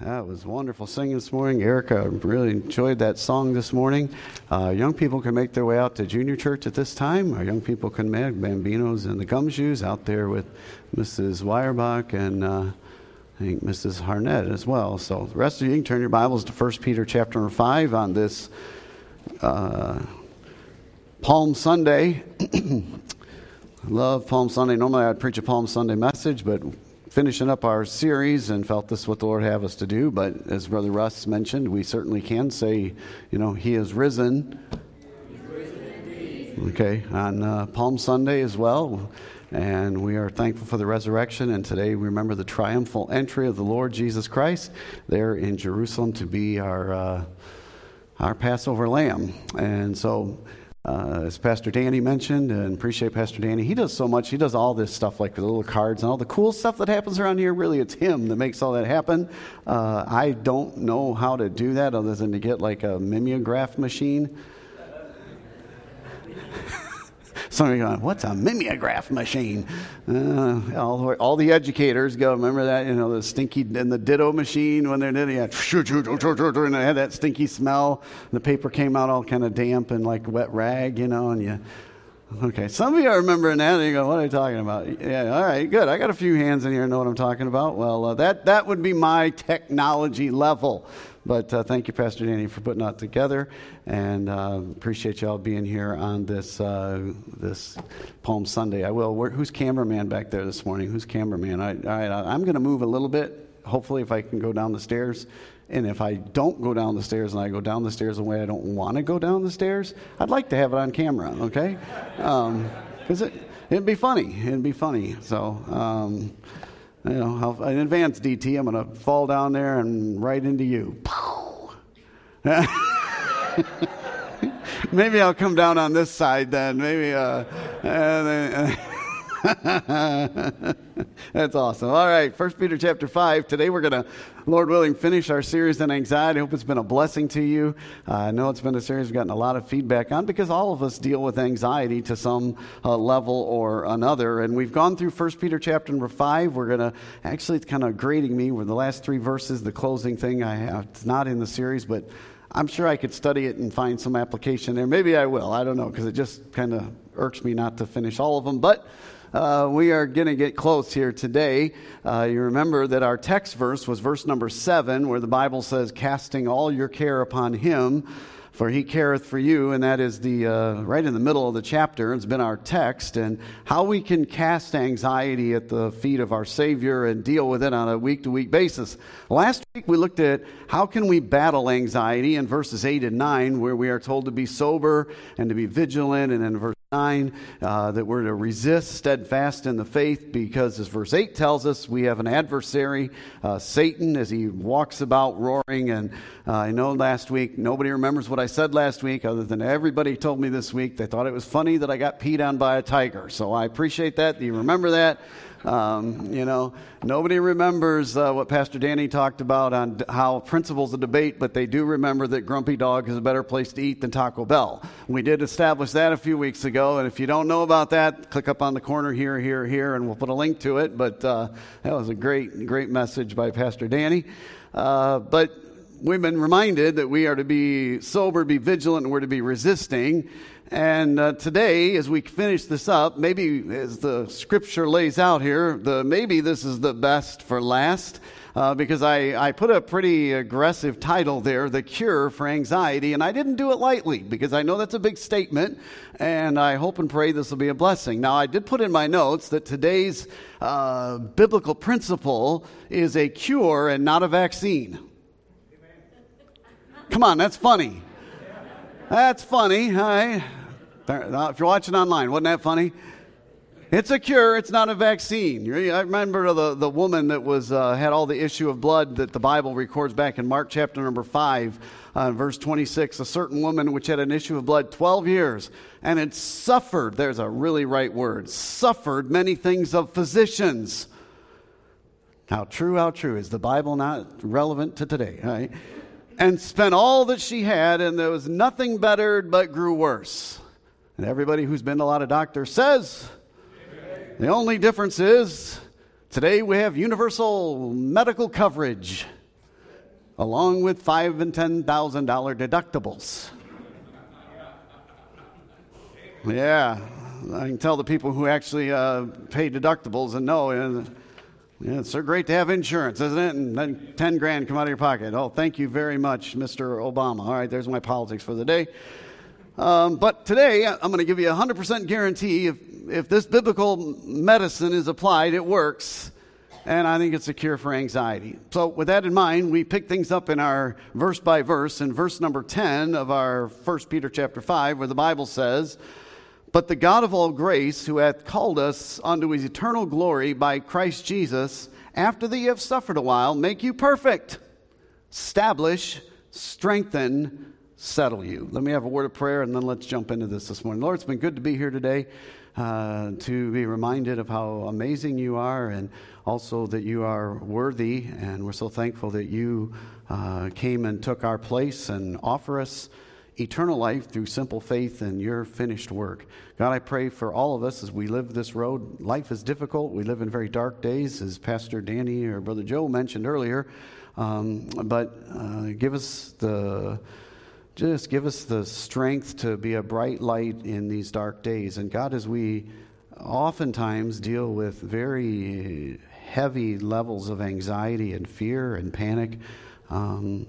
That was wonderful singing this morning. Erica really enjoyed that song this morning. Uh, young people can make their way out to junior church at this time. Our young people can make Bambinos and the Gumshoes out there with Mrs. Weyerbach and uh, I think Mrs. Harnett as well. So the rest of you, you can turn your Bibles to 1 Peter chapter 5 on this uh, Palm Sunday. I love Palm Sunday. Normally I'd preach a Palm Sunday message, but finishing up our series and felt this is what the Lord have us to do. But as Brother Russ mentioned, we certainly can say, you know, He is risen. okay, on uh, Palm Sunday as well. And we are thankful for the resurrection. And today we remember the triumphal entry of the Lord Jesus Christ there in Jerusalem to be our, uh, our Passover lamb. And so uh, as Pastor Danny mentioned, and appreciate Pastor Danny, he does so much. He does all this stuff like the little cards and all the cool stuff that happens around here. Really, it's him that makes all that happen. Uh, I don't know how to do that other than to get like a mimeograph machine some of you going, what's a mimeograph machine? Uh, all, all, the educators go, remember that, you know, the stinky, and the ditto machine when they're it, and it had that stinky smell. The paper came out all kind of damp and like wet rag, you know, and you, Okay, some of you are remembering that, and you go, "What are you talking about?" Yeah, all right, good. I got a few hands in here know what I'm talking about. Well, uh, that that would be my technology level. But uh, thank you, Pastor Danny, for putting that together, and uh, appreciate y'all being here on this uh, this Palm Sunday. I will. Where, who's cameraman back there this morning? Who's cameraman? I, all right, I'm going to move a little bit. Hopefully, if I can go down the stairs. And if I don't go down the stairs and I go down the stairs the way I don't want to go down the stairs, I'd like to have it on camera, okay? Because um, it, it'd be funny. It'd be funny. So, um, you know, in advance, DT, I'm going to fall down there and right into you. Maybe I'll come down on this side then. Maybe. Uh, That's awesome. All right, First Peter chapter five. Today we're going to, Lord willing, finish our series on anxiety. I hope it's been a blessing to you. Uh, I know it's been a series we've gotten a lot of feedback on because all of us deal with anxiety to some uh, level or another. And we've gone through First Peter chapter number five. We're going to actually it's kind of grading me with the last three verses, the closing thing. I have it's not in the series, but I'm sure I could study it and find some application there. Maybe I will. I don't know because it just kind of irks me not to finish all of them, but. Uh, we are going to get close here today. Uh, you remember that our text verse was verse number seven, where the Bible says, Casting all your care upon him, for he careth for you. And that is the uh, right in the middle of the chapter. It's been our text, and how we can cast anxiety at the feet of our Savior and deal with it on a week to week basis. Last week we looked at how can we battle anxiety in verses 8 and 9, where we are told to be sober and to be vigilant, and in verse 9 uh, that we're to resist steadfast in the faith because, as verse 8 tells us, we have an adversary, uh, Satan, as he walks about roaring. And uh, I know last week, nobody remembers what I said last week other than everybody told me this week they thought it was funny that I got peed on by a tiger. So I appreciate that. Do you remember that? Um, you know, nobody remembers uh, what Pastor Danny talked about on how principles of debate, but they do remember that Grumpy Dog is a better place to eat than Taco Bell. We did establish that a few weeks ago, and if you don't know about that, click up on the corner here, here, here, and we'll put a link to it. But uh, that was a great, great message by Pastor Danny. Uh, but we've been reminded that we are to be sober, be vigilant, and we're to be resisting. And uh, today, as we finish this up, maybe as the scripture lays out here, the, maybe this is the best for last. Uh, because I, I put a pretty aggressive title there, The Cure for Anxiety, and I didn't do it lightly because I know that's a big statement, and I hope and pray this will be a blessing. Now, I did put in my notes that today's uh, biblical principle is a cure and not a vaccine. Come on, that's funny. That's funny. All right. If you're watching online, wasn't that funny? It's a cure. It's not a vaccine. I remember the, the woman that was uh, had all the issue of blood that the Bible records back in Mark chapter number five, uh, verse 26. A certain woman which had an issue of blood 12 years and had suffered. There's a really right word. Suffered many things of physicians. How true, how true. Is the Bible not relevant to today? Right? And spent all that she had, and there was nothing bettered but grew worse. And everybody who's been to a lot of doctors says the only difference is today we have universal medical coverage. along with five and ten thousand dollar deductibles. Yeah, I can tell the people who actually uh, pay deductibles and know. Uh, yeah, it's so great to have insurance, isn't it? And then 10 grand come out of your pocket. Oh, thank you very much, Mr. Obama. All right, there's my politics for the day. Um, but today, I'm going to give you a 100% guarantee if, if this biblical medicine is applied, it works. And I think it's a cure for anxiety. So, with that in mind, we pick things up in our verse by verse in verse number 10 of our 1 Peter chapter 5, where the Bible says, but the God of all grace, who hath called us unto his eternal glory by Christ Jesus, after that ye have suffered a while, make you perfect, establish, strengthen, settle you. Let me have a word of prayer and then let's jump into this this morning. Lord, it's been good to be here today, uh, to be reminded of how amazing you are and also that you are worthy. And we're so thankful that you uh, came and took our place and offer us eternal life through simple faith in your finished work. God, I pray for all of us as we live this road. Life is difficult. We live in very dark days, as Pastor Danny or Brother Joe mentioned earlier. Um, but uh, give us the just give us the strength to be a bright light in these dark days. And God, as we oftentimes deal with very heavy levels of anxiety and fear and panic, um,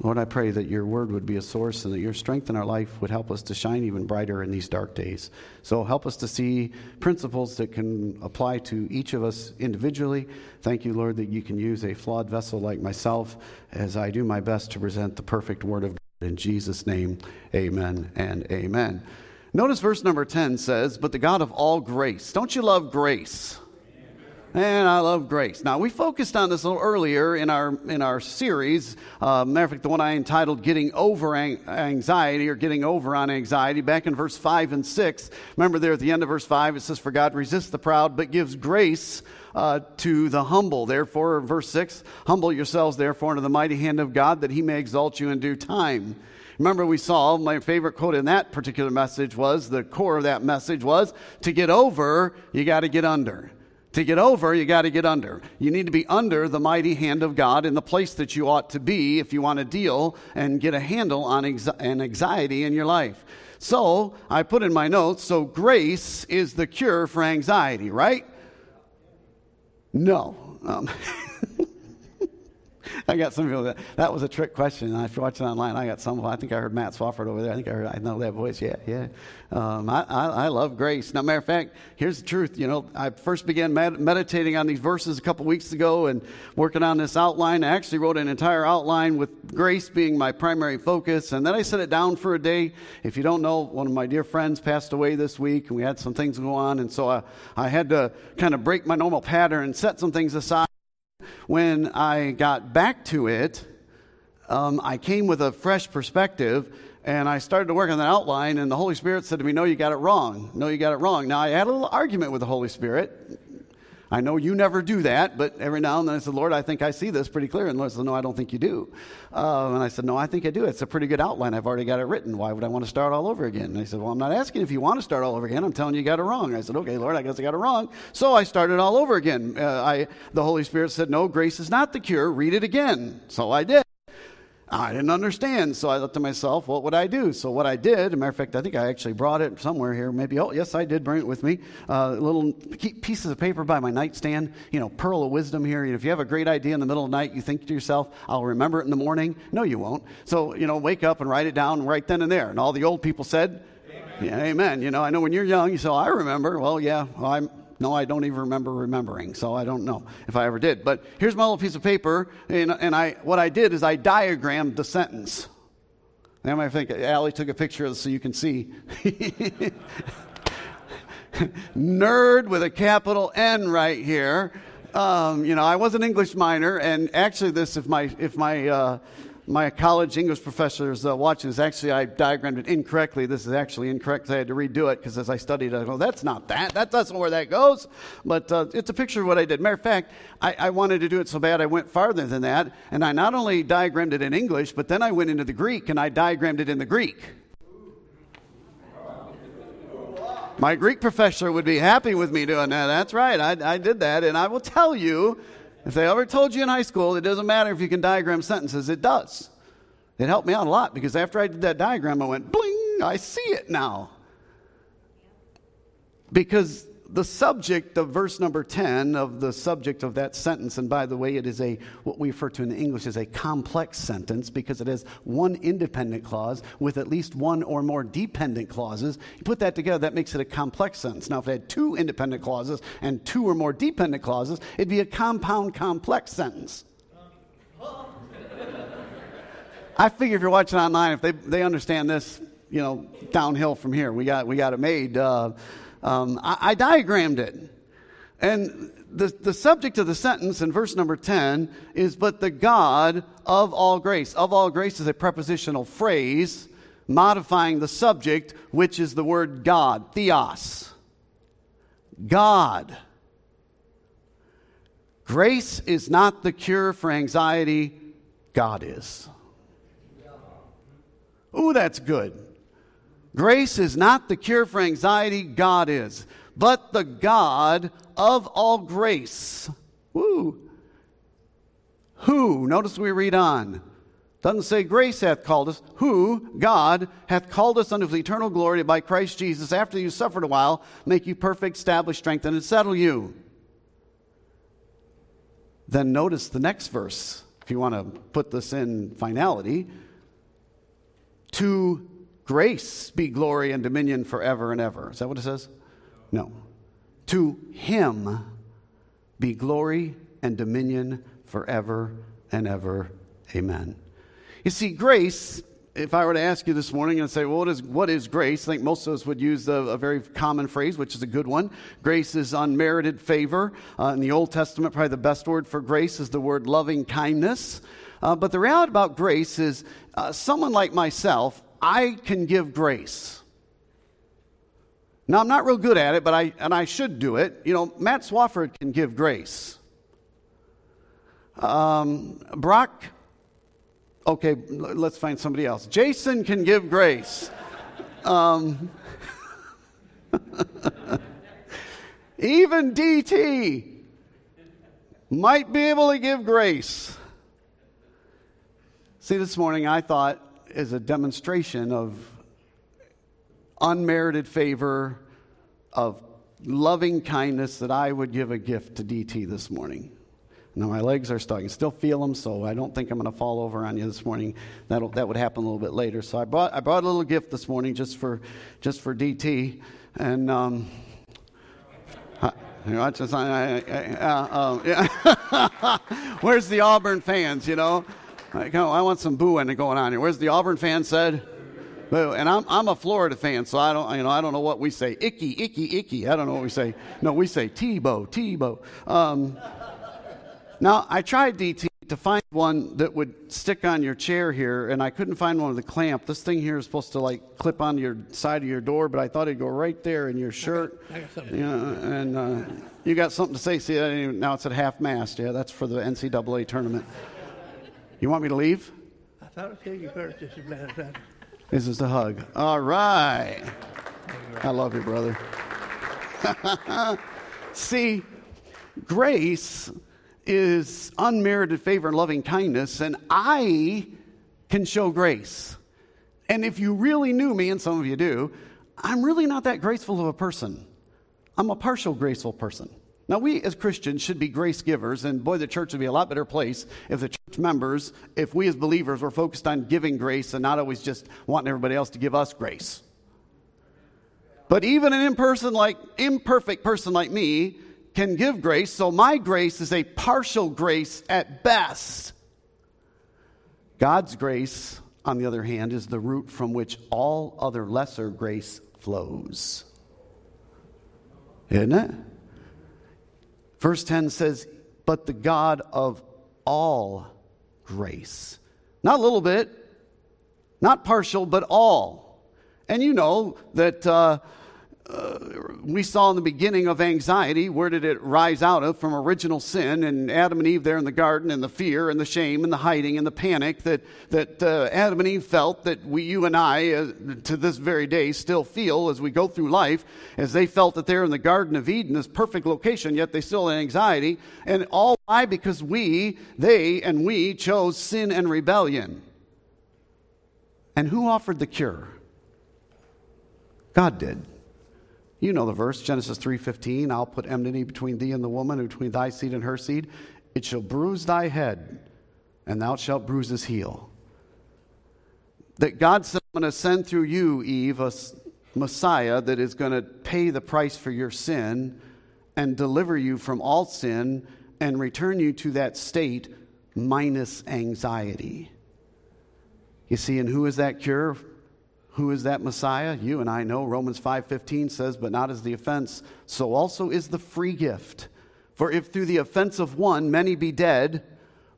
Lord, I pray that your word would be a source and that your strength in our life would help us to shine even brighter in these dark days. So help us to see principles that can apply to each of us individually. Thank you, Lord, that you can use a flawed vessel like myself as I do my best to present the perfect word of God. In Jesus' name, amen and amen. Notice verse number 10 says, But the God of all grace. Don't you love grace? And I love grace. Now, we focused on this a little earlier in our, in our series. Uh, matter of fact, the one I entitled Getting Over Anxiety or Getting Over on Anxiety, back in verse 5 and 6. Remember there at the end of verse 5, it says, For God resists the proud, but gives grace uh, to the humble. Therefore, verse 6, Humble yourselves, therefore, under the mighty hand of God, that he may exalt you in due time. Remember, we saw my favorite quote in that particular message was the core of that message was to get over, you got to get under. To get over, you got to get under. You need to be under the mighty hand of God in the place that you ought to be if you want to deal and get a handle on an anxiety in your life. So, I put in my notes, so grace is the cure for anxiety, right? No. Um, I got some people that that was a trick question. I watching online. I got some. I think I heard Matt Swafford over there. I think I heard. I know that voice. Yeah, yeah. Um, I, I, I, love grace. Now, matter of fact, here's the truth. You know, I first began med- meditating on these verses a couple weeks ago and working on this outline. I actually wrote an entire outline with grace being my primary focus, and then I set it down for a day. If you don't know, one of my dear friends passed away this week, and we had some things go on, and so I, I had to kind of break my normal pattern and set some things aside when I got back to it, um, I came with a fresh perspective and I started to work on that outline, and the Holy Spirit said to me, No, you got it wrong. No, you got it wrong. Now, I had a little argument with the Holy Spirit. I know you never do that, but every now and then I said, Lord, I think I see this pretty clear. And Lord said, No, I don't think you do. Uh, and I said, No, I think I do. It's a pretty good outline. I've already got it written. Why would I want to start all over again? And I said, Well, I'm not asking if you want to start all over again. I'm telling you you got it wrong. I said, Okay, Lord, I guess I got it wrong. So I started all over again. Uh, I, the Holy Spirit said, No, grace is not the cure. Read it again. So I did. I didn't understand. So I thought to myself, what would I do? So what I did, a matter of fact, I think I actually brought it somewhere here. Maybe, oh, yes, I did bring it with me. Uh, little pieces of paper by my nightstand, you know, pearl of wisdom here. If you have a great idea in the middle of the night, you think to yourself, I'll remember it in the morning. No, you won't. So, you know, wake up and write it down right then and there. And all the old people said, Amen. Yeah, amen. You know, I know when you're young, you say, oh, I remember. Well, yeah, well, I'm, no, I don't even remember remembering, so I don't know if I ever did. But here's my little piece of paper, and, and I, what I did is I diagrammed the sentence. Now I think Allie took a picture of this so you can see. Nerd with a capital N right here. Um, you know, I was an English minor, and actually, this if my if my uh, my college English professor is uh, watching this. Actually, I diagrammed it incorrectly. This is actually incorrect. I had to redo it because as I studied, I go, that's not that. That, not where that goes. But uh, it's a picture of what I did. Matter of fact, I, I wanted to do it so bad I went farther than that. And I not only diagrammed it in English, but then I went into the Greek and I diagrammed it in the Greek. My Greek professor would be happy with me doing that. That's right. I, I did that. And I will tell you, If they ever told you in high school it doesn't matter if you can diagram sentences, it does. It helped me out a lot because after I did that diagram, I went, bling, I see it now. Because the subject of verse number 10 of the subject of that sentence and by the way it is a what we refer to in english as a complex sentence because it has one independent clause with at least one or more dependent clauses. You put that together that makes it a complex sentence. Now if it had two independent clauses and two or more dependent clauses it'd be a compound complex sentence. I figure if you're watching online if they, they understand this you know downhill from here. We got we got it made uh, um, I, I diagrammed it. And the, the subject of the sentence in verse number 10 is, But the God of all grace. Of all grace is a prepositional phrase modifying the subject, which is the word God, theos. God. Grace is not the cure for anxiety, God is. Ooh, that's good. Grace is not the cure for anxiety, God is. But the God of all grace. Woo. Who, notice we read on. Doesn't say grace hath called us. Who, God, hath called us unto eternal glory by Christ Jesus, after you suffered a while, make you perfect, establish, strengthen, and settle you. Then notice the next verse, if you want to put this in finality. To grace be glory and dominion forever and ever. Is that what it says? No. To him be glory and dominion forever and ever. Amen. You see, grace, if I were to ask you this morning and say, well, what is, what is grace? I think most of us would use a, a very common phrase, which is a good one. Grace is unmerited favor. Uh, in the Old Testament, probably the best word for grace is the word loving kindness. Uh, but the reality about grace is uh, someone like myself, I can give grace. Now, I'm not real good at it, but I, and I should do it. You know, Matt Swafford can give grace. Um, Brock, okay, let's find somebody else. Jason can give grace. Um, even DT might be able to give grace. See, this morning I thought is a demonstration of unmerited favor, of loving kindness that I would give a gift to DT this morning. Now, my legs are stuck. I still feel them, so I don't think I'm going to fall over on you this morning. That'll, that would happen a little bit later. So I brought, I brought a little gift this morning just for, just for DT. And, um, you watch this. I, I, uh, uh, yeah. Where's the Auburn fans, you know? I, I want some booing going on here. Where's the Auburn fan said? Boo. And I'm, I'm a Florida fan, so I don't, you know, I don't know what we say. Icky, icky, icky. I don't know what we say. No, we say Tebow, Tebow. Um, now, I tried DT to find one that would stick on your chair here, and I couldn't find one with a clamp. This thing here is supposed to like clip on your side of your door, but I thought it'd go right there in your shirt. I got, I got something. Yeah, and uh, you got something to say. See, now it's at half mast. Yeah, that's for the NCAA tournament. You want me to leave? I thought I'd tell you first just as bad as that. This is a hug. All right. I love you, brother. See, grace is unmerited favor and loving kindness, and I can show grace. And if you really knew me, and some of you do, I'm really not that graceful of a person. I'm a partial graceful person. Now, we as Christians should be grace givers, and boy, the church would be a lot better place if the church members, if we as believers were focused on giving grace and not always just wanting everybody else to give us grace. But even an imperson like, imperfect person like me can give grace, so my grace is a partial grace at best. God's grace, on the other hand, is the root from which all other lesser grace flows. Isn't it? Verse 10 says, But the God of all grace. Not a little bit, not partial, but all. And you know that uh, we saw in the beginning of anxiety, where did it rise out of? From original sin and Adam and Eve there in the garden, and the fear and the shame and the hiding and the panic that, that uh, Adam and Eve felt that we, you and I, uh, to this very day, still feel as we go through life, as they felt that they're in the Garden of Eden, this perfect location, yet they still had anxiety. And all why? Because we, they, and we chose sin and rebellion. And who offered the cure? God did. You know the verse, Genesis 3:15, I'll put enmity between thee and the woman, and between thy seed and her seed. It shall bruise thy head, and thou shalt bruise his heel. That God said, I'm going to send through you, Eve, a Messiah that is going to pay the price for your sin and deliver you from all sin and return you to that state minus anxiety. You see, and who is that cure? Who is that Messiah? You and I know Romans 5:15 says, "But not as the offense, so also is the free gift. For if through the offense of one many be dead,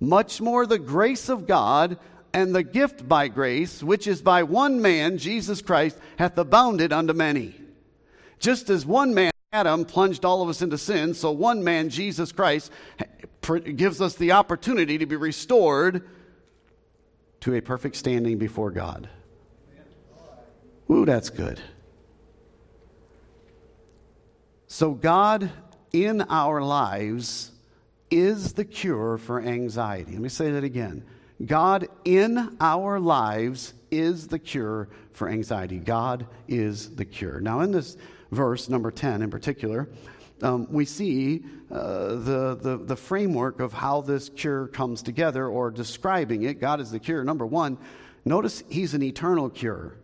much more the grace of God and the gift by grace, which is by one man, Jesus Christ, hath abounded unto many." Just as one man Adam plunged all of us into sin, so one man, Jesus Christ, gives us the opportunity to be restored to a perfect standing before God. Ooh, that's good. So, God in our lives is the cure for anxiety. Let me say that again. God in our lives is the cure for anxiety. God is the cure. Now, in this verse, number 10 in particular, um, we see uh, the, the, the framework of how this cure comes together or describing it. God is the cure. Number one, notice he's an eternal cure.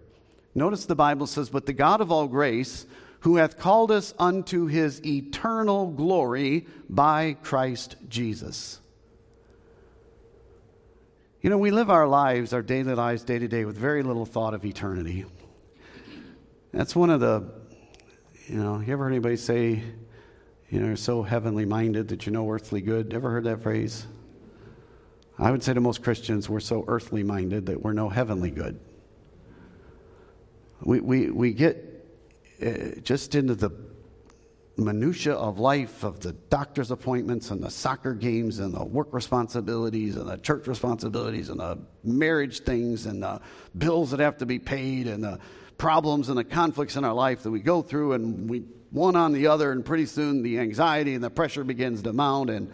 Notice the Bible says, But the God of all grace, who hath called us unto his eternal glory by Christ Jesus. You know, we live our lives, our daily lives, day to day, with very little thought of eternity. That's one of the, you know, you ever heard anybody say, you know, so heavenly minded that you know earthly good? Ever heard that phrase? I would say to most Christians, we're so earthly minded that we're no heavenly good we, we, we get uh, just into the minutia of life of the doctor's appointments and the soccer games and the work responsibilities and the church responsibilities and the marriage things and the bills that have to be paid and the problems and the conflicts in our life that we go through and we one on the other and pretty soon the anxiety and the pressure begins to mount and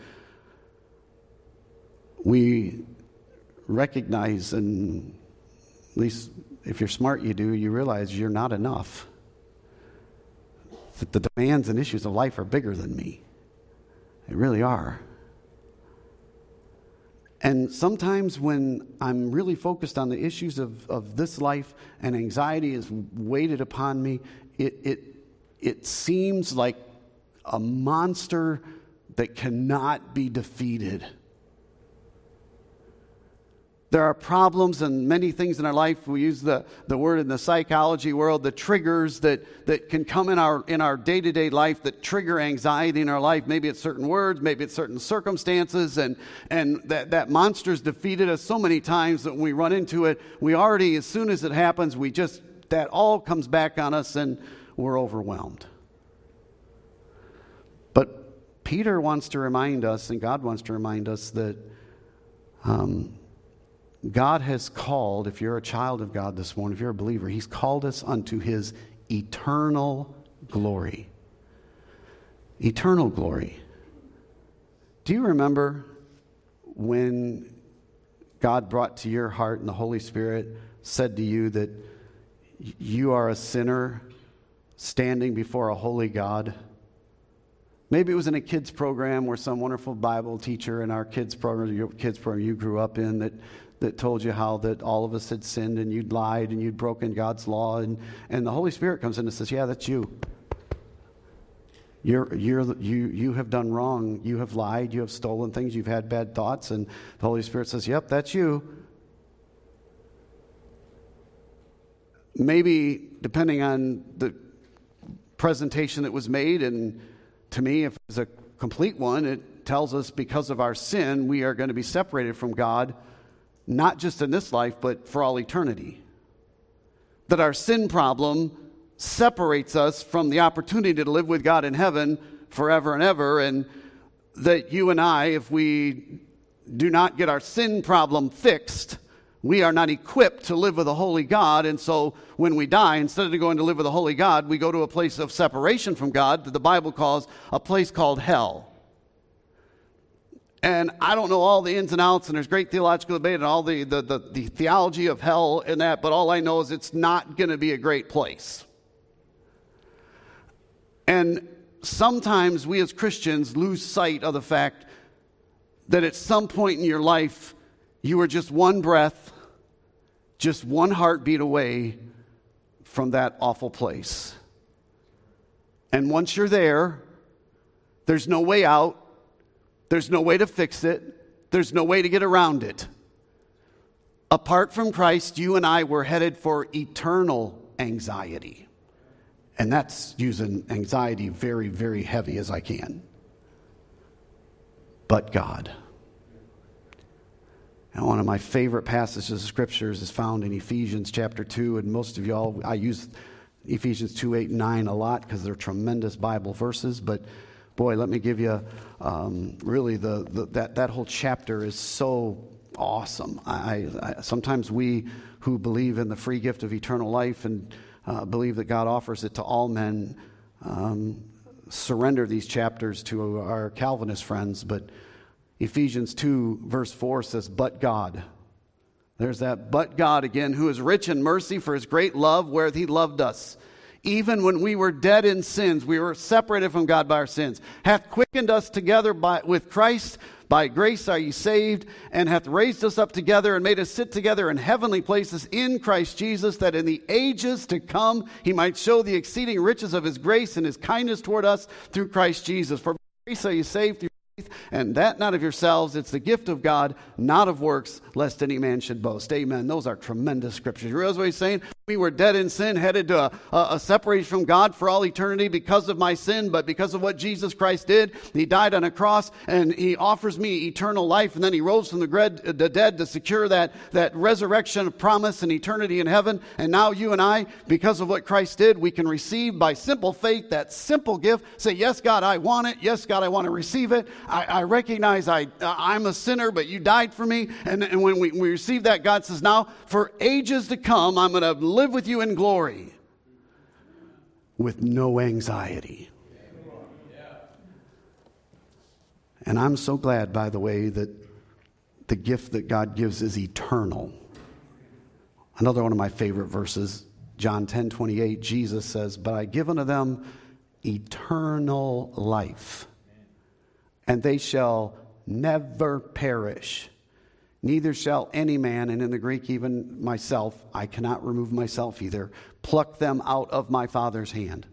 we recognize and at least if you're smart, you do, you realize you're not enough. That the demands and issues of life are bigger than me. They really are. And sometimes when I'm really focused on the issues of, of this life and anxiety is weighted upon me, it, it, it seems like a monster that cannot be defeated. There are problems and many things in our life. We use the, the word in the psychology world, the triggers that, that can come in our, in our day-to-day life that trigger anxiety in our life. Maybe it's certain words, maybe it's certain circumstances, and, and that, that monster's defeated us so many times that when we run into it, we already, as soon as it happens, we just, that all comes back on us and we're overwhelmed. But Peter wants to remind us, and God wants to remind us that um, God has called, if you're a child of God this morning, if you're a believer, He's called us unto His eternal glory. Eternal glory. Do you remember when God brought to your heart and the Holy Spirit said to you that you are a sinner standing before a holy God? Maybe it was in a kids program where some wonderful Bible teacher in our kids program, your kids program you grew up in, that that told you how that all of us had sinned and you'd lied and you'd broken God's law. And, and the Holy Spirit comes in and says, Yeah, that's you. You're, you're, you, you have done wrong. You have lied. You have stolen things. You've had bad thoughts. And the Holy Spirit says, Yep, that's you. Maybe, depending on the presentation that was made, and to me, if it's a complete one, it tells us because of our sin, we are going to be separated from God not just in this life, but for all eternity. That our sin problem separates us from the opportunity to live with God in heaven forever and ever. And that you and I, if we do not get our sin problem fixed, we are not equipped to live with a holy God. And so when we die, instead of going to live with a holy God, we go to a place of separation from God that the Bible calls a place called hell. And I don't know all the ins and outs, and there's great theological debate and all the, the, the, the theology of hell and that, but all I know is it's not going to be a great place. And sometimes we as Christians lose sight of the fact that at some point in your life, you are just one breath, just one heartbeat away from that awful place. And once you're there, there's no way out. There's no way to fix it, there's no way to get around it. Apart from Christ, you and I were headed for eternal anxiety. And that's using anxiety very, very heavy as I can. But God. And one of my favorite passages of scriptures is found in Ephesians chapter 2. And most of y'all, I use Ephesians 2, 8, and 9 a lot because they're tremendous Bible verses. But boy, let me give you um, really the, the, that, that whole chapter is so awesome. I, I, sometimes we who believe in the free gift of eternal life and uh, believe that God offers it to all men um, surrender these chapters to our Calvinist friends, but Ephesians 2, verse 4 says, But God. There's that, but God again, who is rich in mercy for his great love, where he loved us even when we were dead in sins, we were separated from God by our sins, hath quickened us together by, with Christ. By grace are ye saved, and hath raised us up together and made us sit together in heavenly places in Christ Jesus, that in the ages to come he might show the exceeding riches of his grace and his kindness toward us through Christ Jesus. For by grace are ye saved through and that not of yourselves, it's the gift of God, not of works, lest any man should boast. Amen. Those are tremendous scriptures. You realize what he's saying? We were dead in sin, headed to a, a, a, separation from God for all eternity because of my sin, but because of what Jesus Christ did, He died on a cross and He offers me eternal life, and then He rose from the, gred, the dead to secure that, that resurrection of promise and eternity in heaven. And now you and I, because of what Christ did, we can receive by simple faith that simple gift. Say, Yes, God, I want it. Yes, God, I want to receive it. I, I recognize I, uh, I'm a sinner, but you died for me. And, and when we, we receive that, God says, Now, for ages to come, I'm going to live with you in glory with no anxiety. And I'm so glad, by the way, that the gift that God gives is eternal. Another one of my favorite verses, John 10 28, Jesus says, But I give unto them eternal life, and they shall never perish Neither shall any man, and in the Greek, even myself, I cannot remove myself either, pluck them out of my Father's hand.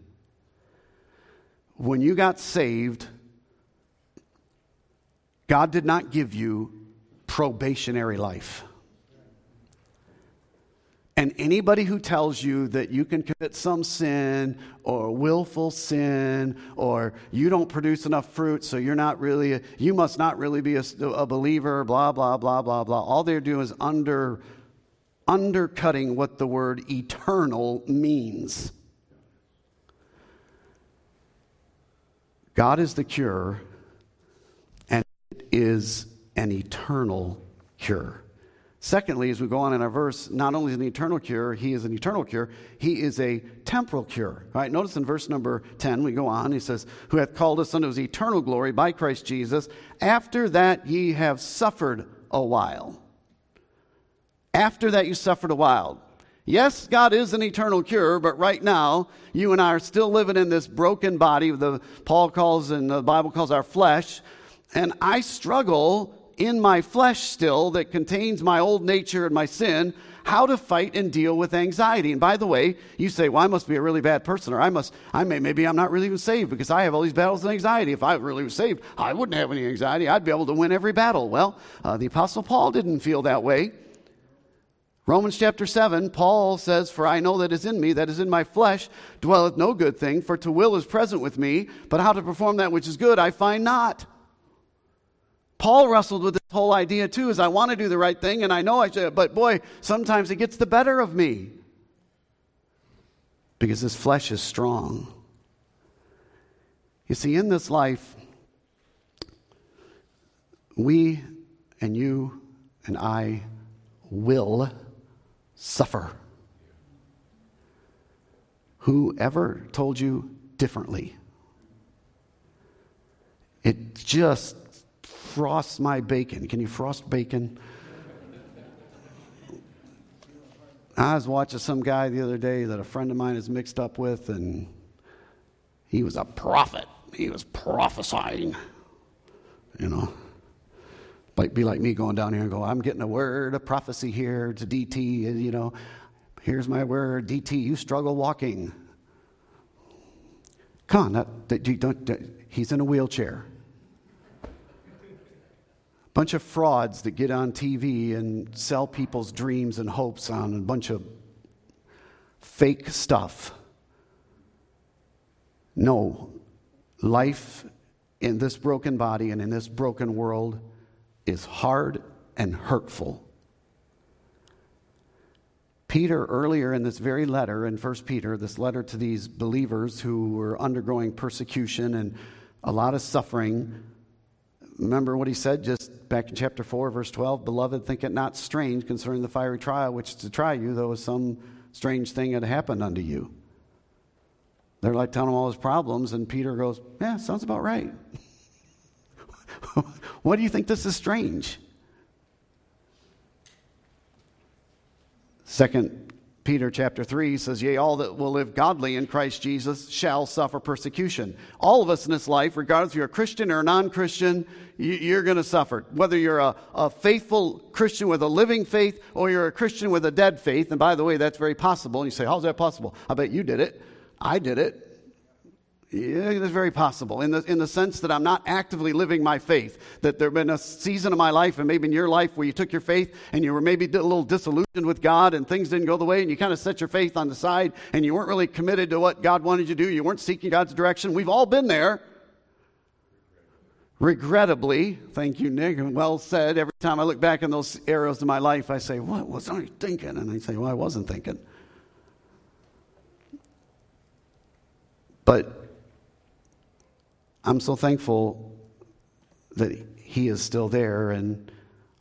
When you got saved, God did not give you probationary life. And anybody who tells you that you can commit some sin or willful sin or you don't produce enough fruit, so you're not really, a, you must not really be a, a, believer, blah, blah, blah, blah, blah. All they're doing is under, undercutting what the word eternal means. God is the cure, and it is an eternal cure. Secondly, as we go on in our verse, not only is an eternal cure, he is an eternal cure, he is a temporal cure. All right, notice in verse number 10, we go on, he says, Who hath called us unto his eternal glory by Christ Jesus, after that ye have suffered a while. After that you suffered a while. Yes, God is an eternal cure, but right now, you and I are still living in this broken body, the Paul calls and the Bible calls our flesh, and I struggle in my flesh still that contains my old nature and my sin how to fight and deal with anxiety. And by the way, you say, well, I must be a really bad person, or I must, I may, maybe I'm not really even saved because I have all these battles of anxiety. If I really was saved, I wouldn't have any anxiety. I'd be able to win every battle. Well, uh, the Apostle Paul didn't feel that way. Romans chapter 7, Paul says, For I know that is in me, that is in my flesh, dwelleth no good thing, for to will is present with me, but how to perform that which is good I find not. Paul wrestled with this whole idea too is I want to do the right thing and I know I should, but boy, sometimes it gets the better of me. because this flesh is strong. You see, in this life, we and you and I will suffer. Whoever told you differently? It just frosts my bacon. Can you frost bacon? I was watching some guy the other day that a friend of mine is mixed up with, and he was a prophet. He was prophesying, you know. Might be like me going down here and go, I'm getting a word of prophecy here to DT, you know. Here's my word, DT, you struggle walking. Come on, that, that, that, he's in a wheelchair. Bunch of frauds that get on TV and sell people's dreams and hopes on a bunch of fake stuff. No, life in this broken body and in this broken world is hard and hurtful. Peter, earlier in this very letter, in 1 Peter, this letter to these believers who were undergoing persecution and a lot of suffering, remember what he said just back in chapter 4, verse 12 Beloved, think it not strange concerning the fiery trial which is to try you, though some strange thing had happened unto you. They're like telling him all his problems, and Peter goes, Yeah, sounds about right. Why do you think this is strange? Second Peter chapter 3 says, Yea, all that will live godly in Christ Jesus shall suffer persecution. All of us in this life, regardless if you're a Christian or a non Christian, you're going to suffer. Whether you're a, a, faithful Christian with a living faith or you're a Christian with a dead faith, and by the way, that's very possible. And you say, How's that possible? I bet you did it. I did it. Yeah, it's very possible in the, in the sense that I'm not actively living my faith. That there has been a season of my life, and maybe in your life, where you took your faith and you were maybe a little disillusioned with God and things didn't go the way, and you kind of set your faith on the side and you weren't really committed to what God wanted you to do. You weren't seeking God's direction. We've all been there. Regrettably, thank you, Nick, well said. Every time I look back in those arrows of my life, I say, What was I thinking? And I say, Well, I wasn't thinking. But I'm so thankful that He is still there. And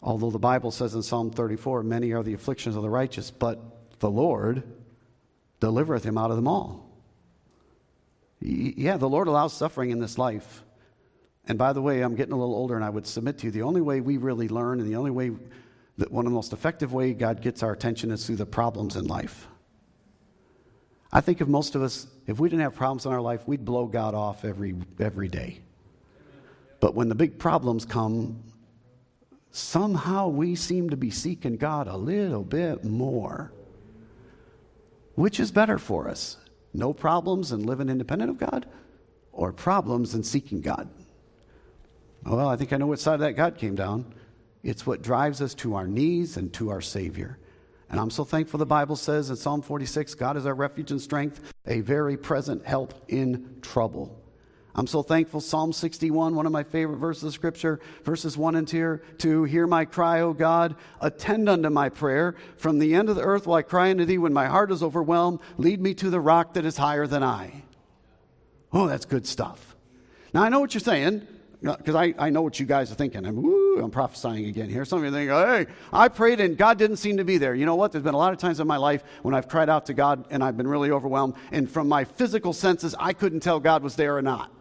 although the Bible says in Psalm 34, many are the afflictions of the righteous, but the Lord delivereth him out of them all. Yeah, the Lord allows suffering in this life. And by the way, I'm getting a little older, and I would submit to you the only way we really learn, and the only way that one of the most effective way God gets our attention is through the problems in life. I think if most of us, if we didn't have problems in our life, we'd blow God off every, every day. But when the big problems come, somehow we seem to be seeking God a little bit more. Which is better for us? No problems and living independent of God, or problems and seeking God? Well, I think I know what side of that God came down. It's what drives us to our knees and to our Savior. And I'm so thankful the Bible says in Psalm 46 God is our refuge and strength, a very present help in trouble. I'm so thankful. Psalm 61, one of my favorite verses of Scripture, verses 1 and 2 to Hear my cry, O God, attend unto my prayer. From the end of the earth will I cry unto thee when my heart is overwhelmed. Lead me to the rock that is higher than I. Oh, that's good stuff. Now, I know what you're saying because I, I know what you guys are thinking. I'm, woo, I'm prophesying again here. Some of you think, hey, I prayed and God didn't seem to be there. You know what? There's been a lot of times in my life when I've cried out to God and I've been really overwhelmed, and from my physical senses, I couldn't tell God was there or not.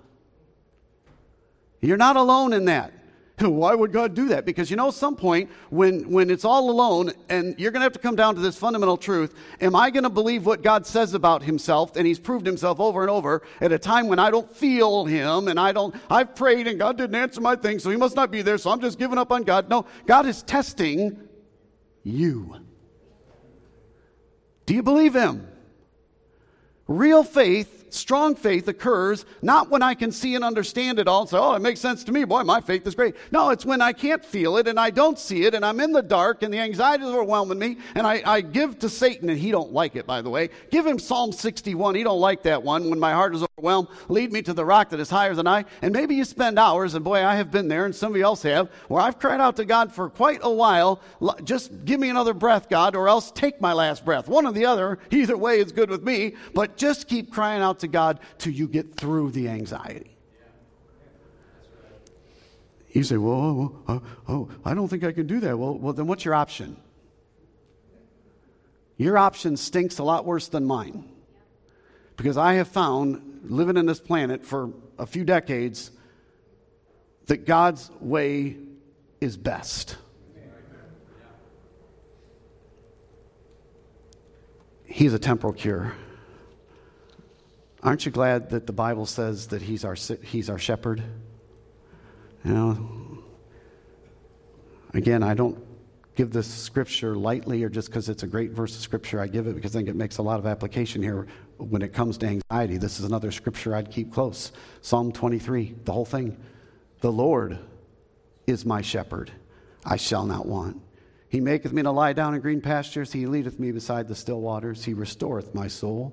You're not alone in that. Why would God do that? Because you know, at some point, when, when it's all alone, and you're going to have to come down to this fundamental truth Am I going to believe what God says about himself? And he's proved himself over and over at a time when I don't feel him and I don't, I've prayed and God didn't answer my thing, so he must not be there, so I'm just giving up on God. No, God is testing you. Do you believe him? Real faith strong faith occurs not when I can see and understand it all and say, oh, it makes sense to me. Boy, my faith is great. No, it's when I can't feel it and I don't see it and I'm in the dark and the anxiety is overwhelming me and I, I give to Satan and he don't like it, by the way. Give him Psalm 61. He don't like that one. When my heart is overwhelmed, lead me to the rock that is higher than I. And maybe you spend hours, and boy, I have been there and some of you else have, where I've cried out to God for quite a while, just give me another breath, God, or else take my last breath. One or the other. Either way is good with me, but just keep crying out to God till you get through the anxiety. You say, well, oh, oh, oh, oh, I don't think I can do that. Well, well, then what's your option? Your option stinks a lot worse than mine. Because I have found, living in this planet for a few decades, that God's way is best. He's a temporal cure. Aren't you glad that the Bible says that he's our, he's our shepherd? You know, again, I don't give this scripture lightly or just because it's a great verse of scripture. I give it because I think it makes a lot of application here when it comes to anxiety. This is another scripture I'd keep close Psalm 23, the whole thing. The Lord is my shepherd, I shall not want. He maketh me to lie down in green pastures. He leadeth me beside the still waters. He restoreth my soul.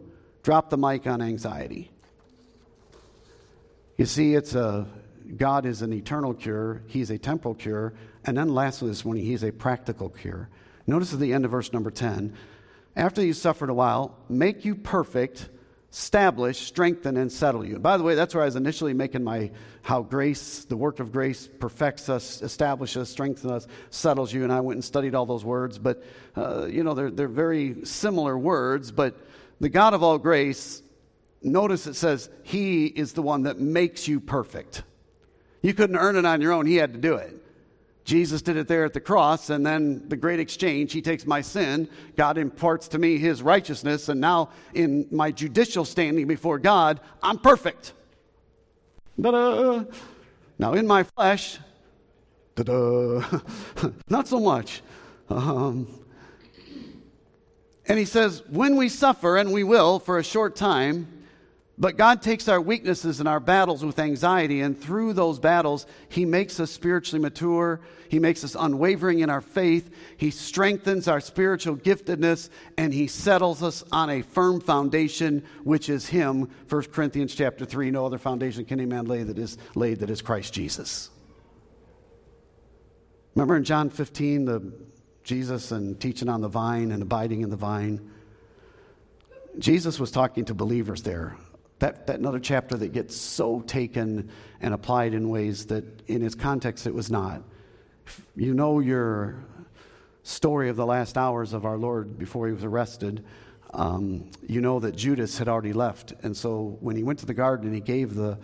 Drop the mic on anxiety. You see, it's a God is an eternal cure, He's a temporal cure, and then lastly this morning, He's a practical cure. Notice at the end of verse number 10 after you suffered a while, make you perfect, establish, strengthen, and settle you. By the way, that's where I was initially making my how grace, the work of grace, perfects us, establishes, strengthens us, settles you. And I went and studied all those words, but uh, you know they're they're very similar words. But the God of all grace, notice it says He is the one that makes you perfect. You couldn't earn it on your own; He had to do it. Jesus did it there at the cross, and then the great exchange. He takes my sin, God imparts to me his righteousness, and now in my judicial standing before God, I'm perfect. Da-da. Now in my flesh, not so much. Um, and he says, when we suffer, and we will for a short time, but God takes our weaknesses and our battles with anxiety, and through those battles, He makes us spiritually mature. He makes us unwavering in our faith. He strengthens our spiritual giftedness, and He settles us on a firm foundation, which is Him. 1 Corinthians chapter 3 No other foundation can any man lay that is laid that is Christ Jesus. Remember in John 15, the Jesus and teaching on the vine and abiding in the vine? Jesus was talking to believers there that, that another chapter that gets so taken and applied in ways that in its context it was not. You know your story of the last hours of our Lord before he was arrested. Um, you know that Judas had already left. And so when he went to the garden and he gave the,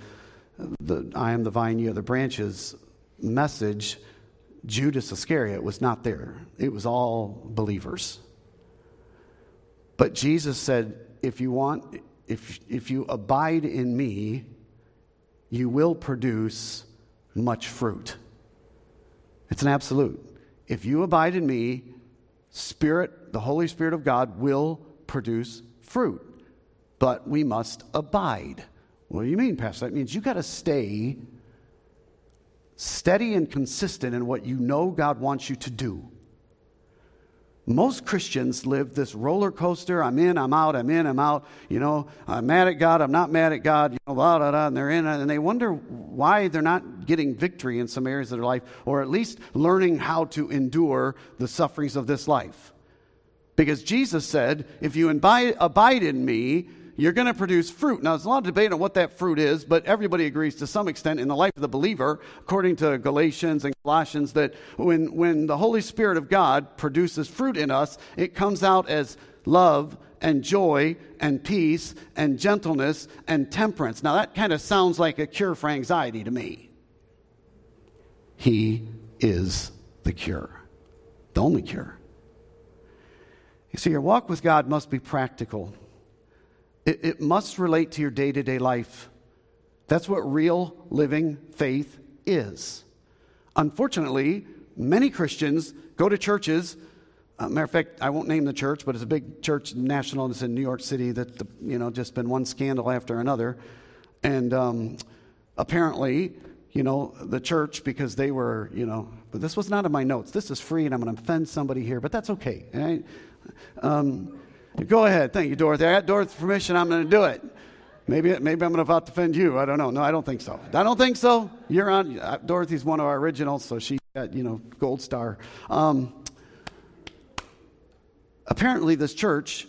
the I am the vine, you are the branches message, Judas Iscariot was not there. It was all believers. But Jesus said, if you want, if, if you abide in me, you will produce much fruit. It's an absolute. If you abide in me, Spirit, the Holy Spirit of God, will produce fruit. But we must abide. What do you mean, Pastor? That means you got to stay steady and consistent in what you know God wants you to do. Most Christians live this roller coaster. I'm in, I'm out, I'm in, I'm out. You know, I'm mad at God, I'm not mad at God, you know, blah, blah, blah, and they're in, and they wonder why they're not getting victory in some areas of their life, or at least learning how to endure the sufferings of this life. Because Jesus said, If you abide in me, you're going to produce fruit. Now, there's a lot of debate on what that fruit is, but everybody agrees to some extent in the life of the believer, according to Galatians and Colossians, that when, when the Holy Spirit of God produces fruit in us, it comes out as love and joy and peace and gentleness and temperance. Now, that kind of sounds like a cure for anxiety to me. He is the cure, the only cure. You see, your walk with God must be practical, it, it must relate to your day to day life. That's what real living faith is. Unfortunately, many Christians go to churches. Uh, matter of fact, I won't name the church, but it's a big church, national. It's in New York City. That you know, just been one scandal after another, and um, apparently, you know, the church because they were, you know, but this was not in my notes. This is free, and I'm going to offend somebody here, but that's okay. Um, go ahead. Thank you, Dorothy. I got Dorothy's permission. I'm going to do it. Maybe, maybe I'm about to offend you. I don't know. No, I don't think so. I don't think so. You're on. Uh, Dorothy's one of our originals, so she got, you know, gold star. Um, apparently, this church,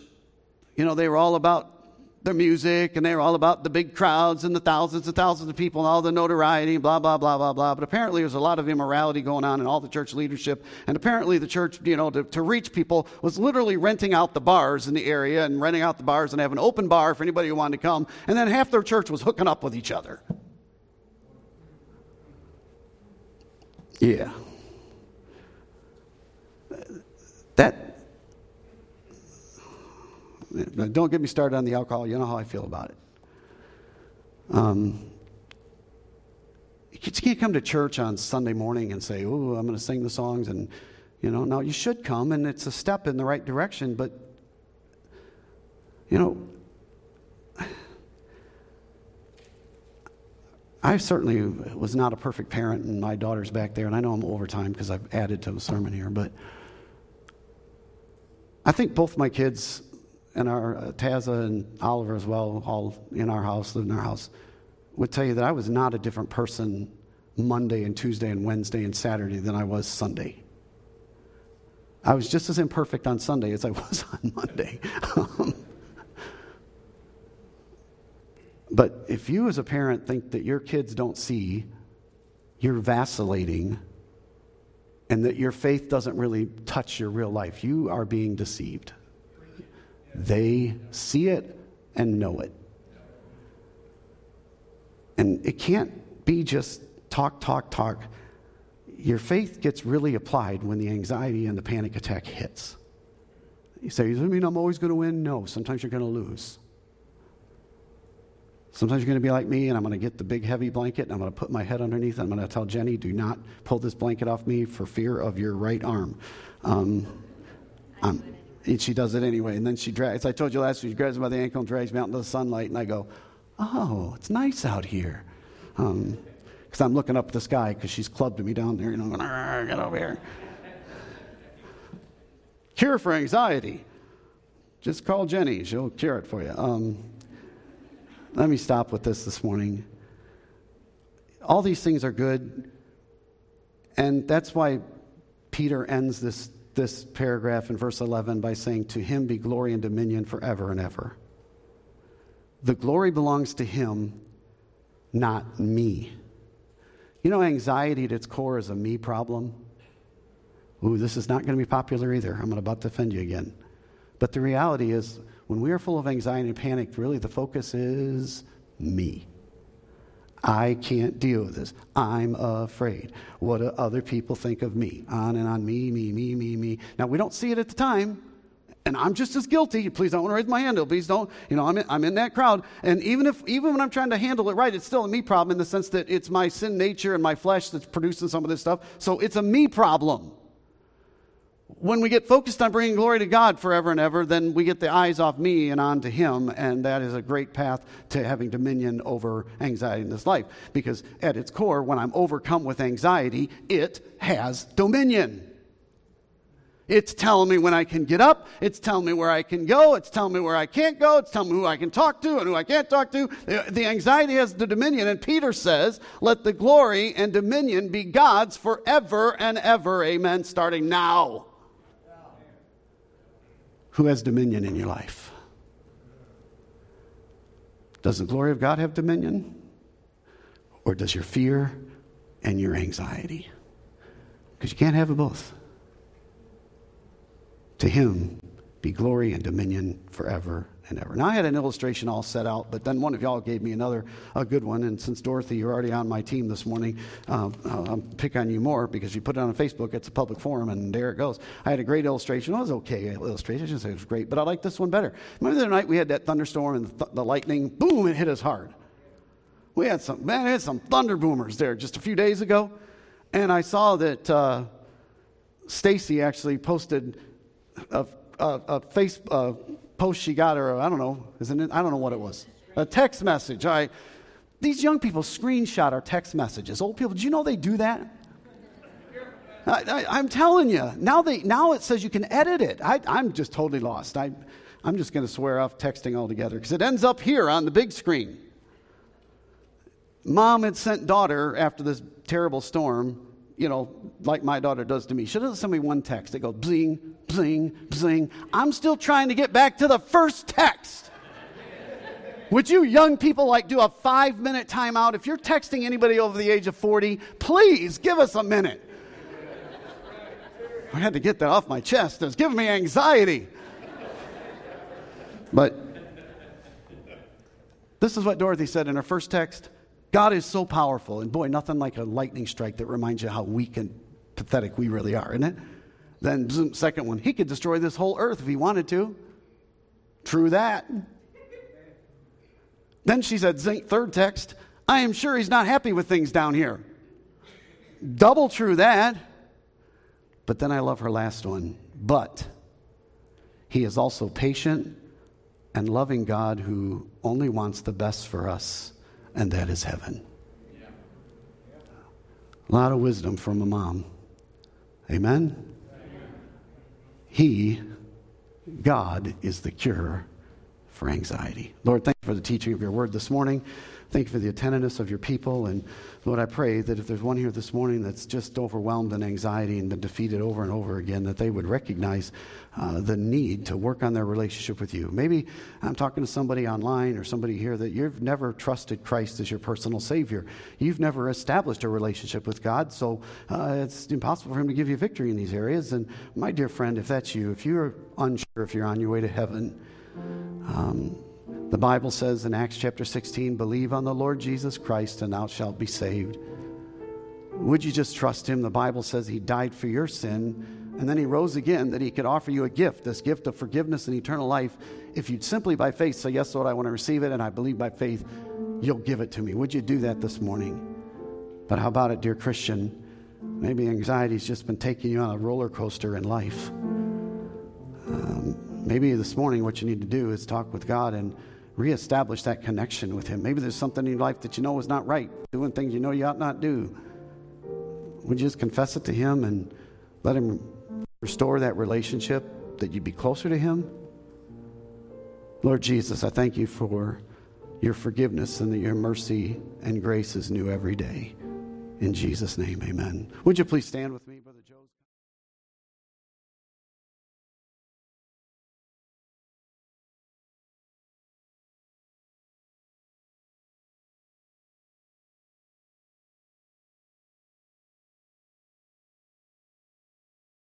you know, they were all about the music and they were all about the big crowds and the thousands and thousands of people and all the notoriety, blah, blah, blah, blah, blah. But apparently there's a lot of immorality going on in all the church leadership. And apparently the church, you know, to, to reach people was literally renting out the bars in the area and renting out the bars and having an open bar for anybody who wanted to come. And then half their church was hooking up with each other. Yeah. That don't get me started on the alcohol. You know how I feel about it. Um, you can't come to church on Sunday morning and say, "Oh, I'm going to sing the songs," and you know, now you should come, and it's a step in the right direction. But you know, I certainly was not a perfect parent, and my daughter's back there, and I know I'm over time because I've added to the sermon here, but I think both my kids and our uh, Taza and Oliver as well, all in our house, lived in our house, would tell you that I was not a different person Monday and Tuesday and Wednesday and Saturday than I was Sunday. I was just as imperfect on Sunday as I was on Monday. but if you, as a parent, think that your kids don't see you're vacillating and that your faith doesn't really touch your real life, you are being deceived. They see it and know it. And it can't be just talk, talk, talk. Your faith gets really applied when the anxiety and the panic attack hits. You say, Does that mean I'm always going to win? No, sometimes you're going to lose. Sometimes you're going to be like me, and I'm going to get the big heavy blanket, and I'm going to put my head underneath, and I'm going to tell Jenny, do not pull this blanket off me for fear of your right arm. Um, I'm, and she does it anyway. And then she drags, I told you last week, she grabs me by the ankle and drags me out into the sunlight. And I go, oh, it's nice out here. Because um, I'm looking up at the sky because she's clubbed me down there, you know, I'm going, get over here. Cure for anxiety. Just call Jenny, she'll cure it for you. Um, let me stop with this this morning. All these things are good, and that's why Peter ends this this paragraph in verse 11 by saying, To him be glory and dominion forever and ever. The glory belongs to him, not me. You know, anxiety at its core is a me problem. Ooh, this is not going to be popular either. I'm about to offend you again. But the reality is, when we are full of anxiety and panic, really the focus is me. I can't deal with this. I'm afraid. What do other people think of me? On and on, me, me, me, me, me. Now, we don't see it at the time, and I'm just as guilty. Please don't want to raise my hand. Please don't. You know, I'm in, I'm in that crowd. And even if, even when I'm trying to handle it right, it's still a me problem in the sense that it's my sin nature and my flesh that's producing some of this stuff. So it's a me problem when we get focused on bringing glory to God forever and ever, then we get the eyes off me and on to Him, and that is a great path to having dominion over anxiety in this life. Because at its core, when I'm overcome with anxiety, it has dominion. It's telling me when I can get up. It's telling me where I can go. It's telling me where I can't go. It's telling me who I can talk to and who I can't talk to. The, the anxiety has the dominion. And Peter says, let the glory and dominion be God's forever and ever. Amen. Starting now who has dominion in your life? Does the glory of God have dominion? Or does your fear and your anxiety? Because you can't have it both. To him be glory and dominion forever and ever. Now, I had an illustration all set out, but then one of y'all gave me another, a good one. And since Dorothy, you're already on my team this morning, uh, I'll pick on you more because you put it on Facebook. It's a public forum, and there it goes. I had a great illustration. It was okay illustration. I shouldn't say it was great, but I like this one better. Remember the other night we had that thunderstorm and the, th- the lightning? Boom, it hit us hard. We had some, man, it had some thunder boomers there just a few days ago. And I saw that uh, Stacy actually posted a a, a face uh, post she got, or I don't know, isn't it? I don't know what it was. A text message. Right. These young people screenshot our text messages. Old people, do you know they do that? I, am telling you. Now, they, now it says you can edit it. I I, am just totally lost. I, I'm just going to swear off texting altogether because it ends up here on the big screen. Mom had sent daughter after this terrible storm you know, like my daughter does to me. She doesn't send me one text. It goes bling, bling, bling. I'm still trying to get back to the first text. Would you young people like do a five minute timeout? If you're texting anybody over the age of 40, please give us a minute. I had to get that off my chest. It was giving me anxiety. But this is what Dorothy said in her first text God is so powerful, and boy, nothing like a lightning strike that reminds you how weak and pathetic we really are, isn't it? Then, zoom, second one, he could destroy this whole earth if he wanted to. True that. Then she said, third text, I am sure he's not happy with things down here. Double true that. But then I love her last one. But he is also patient and loving God who only wants the best for us and that is heaven. A lot of wisdom from a mom. Amen? He, God, is the cure for anxiety. Lord, thank you for the teaching of your word this morning. Thank you for the attentiveness of your people. And Lord, I pray that if there's one here this morning that's just overwhelmed in anxiety and been defeated over and over again, that they would recognize uh, the need to work on their relationship with you. Maybe I'm talking to somebody online or somebody here that you've never trusted Christ as your personal Savior. You've never established a relationship with God, so uh, it's impossible for Him to give you victory in these areas. And my dear friend, if that's you, if you're unsure if you're on your way to heaven, um, the Bible says in Acts chapter 16, believe on the Lord Jesus Christ and thou shalt be saved. Would you just trust him? The Bible says he died for your sin and then he rose again that he could offer you a gift, this gift of forgiveness and eternal life. If you'd simply by faith say, Yes, Lord, I want to receive it, and I believe by faith you'll give it to me. Would you do that this morning? But how about it, dear Christian? Maybe anxiety's just been taking you on a roller coaster in life. Um, maybe this morning what you need to do is talk with God and reestablish that connection with Him. Maybe there's something in your life that you know is not right, doing things you know you ought not do. Would you just confess it to Him and let Him restore that relationship, that you'd be closer to Him? Lord Jesus, I thank you for your forgiveness and that your mercy and grace is new every day. In Jesus' name, amen. Would you please stand with me?